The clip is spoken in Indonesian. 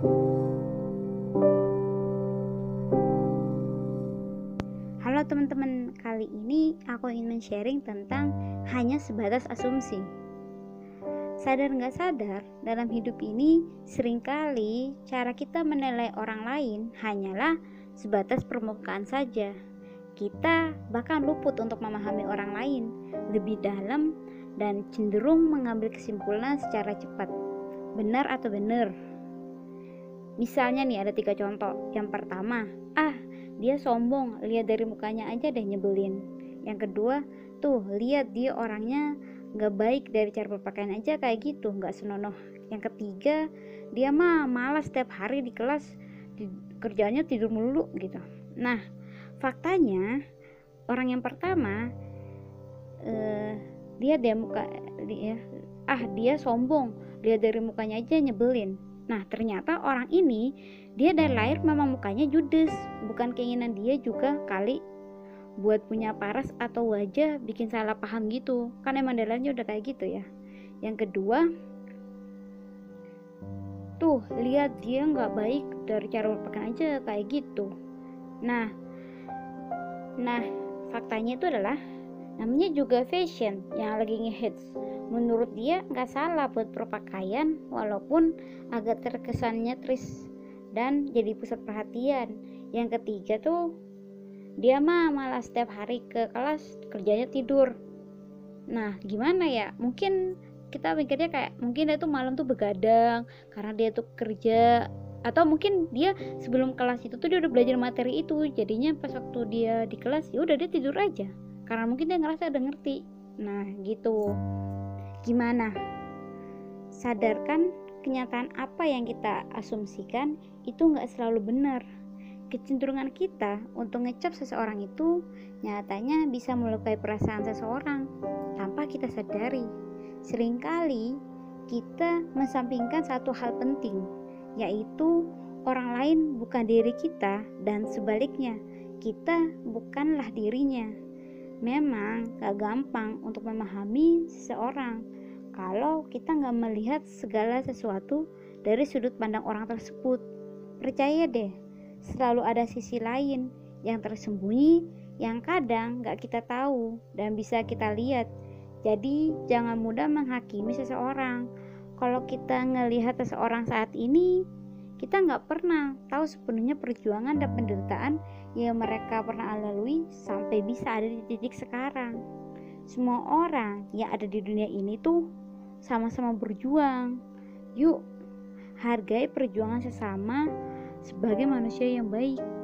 Halo teman-teman, kali ini aku ingin men-sharing tentang hanya sebatas asumsi. Sadar nggak sadar, dalam hidup ini sering kali cara kita menilai orang lain hanyalah sebatas permukaan saja. Kita bahkan luput untuk memahami orang lain lebih dalam dan cenderung mengambil kesimpulan secara cepat. Benar atau benar? Misalnya nih ada tiga contoh. Yang pertama, ah dia sombong, lihat dari mukanya aja deh nyebelin. Yang kedua, tuh lihat dia orangnya nggak baik dari cara berpakaian aja kayak gitu, nggak senonoh. Yang ketiga, dia mah malas setiap hari di kelas, di, kerjanya tidur mulu gitu. Nah, faktanya orang yang pertama, eh, dia dia muka dia, ah dia sombong, lihat dari mukanya aja nyebelin Nah, ternyata orang ini dia dari lahir memang mukanya judes, bukan keinginan dia juga kali buat punya paras atau wajah bikin salah paham gitu. Kan emang dari udah kayak gitu ya. Yang kedua, tuh lihat dia nggak baik dari cara berpakaian aja kayak gitu. Nah, nah faktanya itu adalah namanya juga fashion yang lagi ngehits menurut dia nggak salah buat berpakaian walaupun agak terkesannya tris dan jadi pusat perhatian. Yang ketiga tuh dia mah malah setiap hari ke kelas kerjanya tidur. Nah gimana ya? Mungkin kita mikirnya kayak mungkin dia tuh malam tuh begadang karena dia tuh kerja atau mungkin dia sebelum kelas itu tuh dia udah belajar materi itu. Jadinya pas waktu dia di kelas ya udah dia tidur aja. Karena mungkin dia ngerasa udah ngerti. Nah gitu Gimana? Sadarkan kenyataan apa yang kita asumsikan itu nggak selalu benar. Kecenderungan kita untuk ngecap seseorang itu nyatanya bisa melukai perasaan seseorang tanpa kita sadari. Seringkali kita mensampingkan satu hal penting, yaitu orang lain bukan diri kita dan sebaliknya, kita bukanlah dirinya. Memang gak gampang untuk memahami seseorang kalau kita nggak melihat segala sesuatu dari sudut pandang orang tersebut. Percaya deh, selalu ada sisi lain yang tersembunyi yang kadang gak kita tahu dan bisa kita lihat. Jadi jangan mudah menghakimi seseorang. Kalau kita ngelihat seseorang saat ini, kita nggak pernah tahu sepenuhnya perjuangan dan penderitaan yang mereka pernah lalui sampai bisa ada di titik sekarang. Semua orang yang ada di dunia ini tuh sama-sama berjuang. Yuk, hargai perjuangan sesama sebagai manusia yang baik.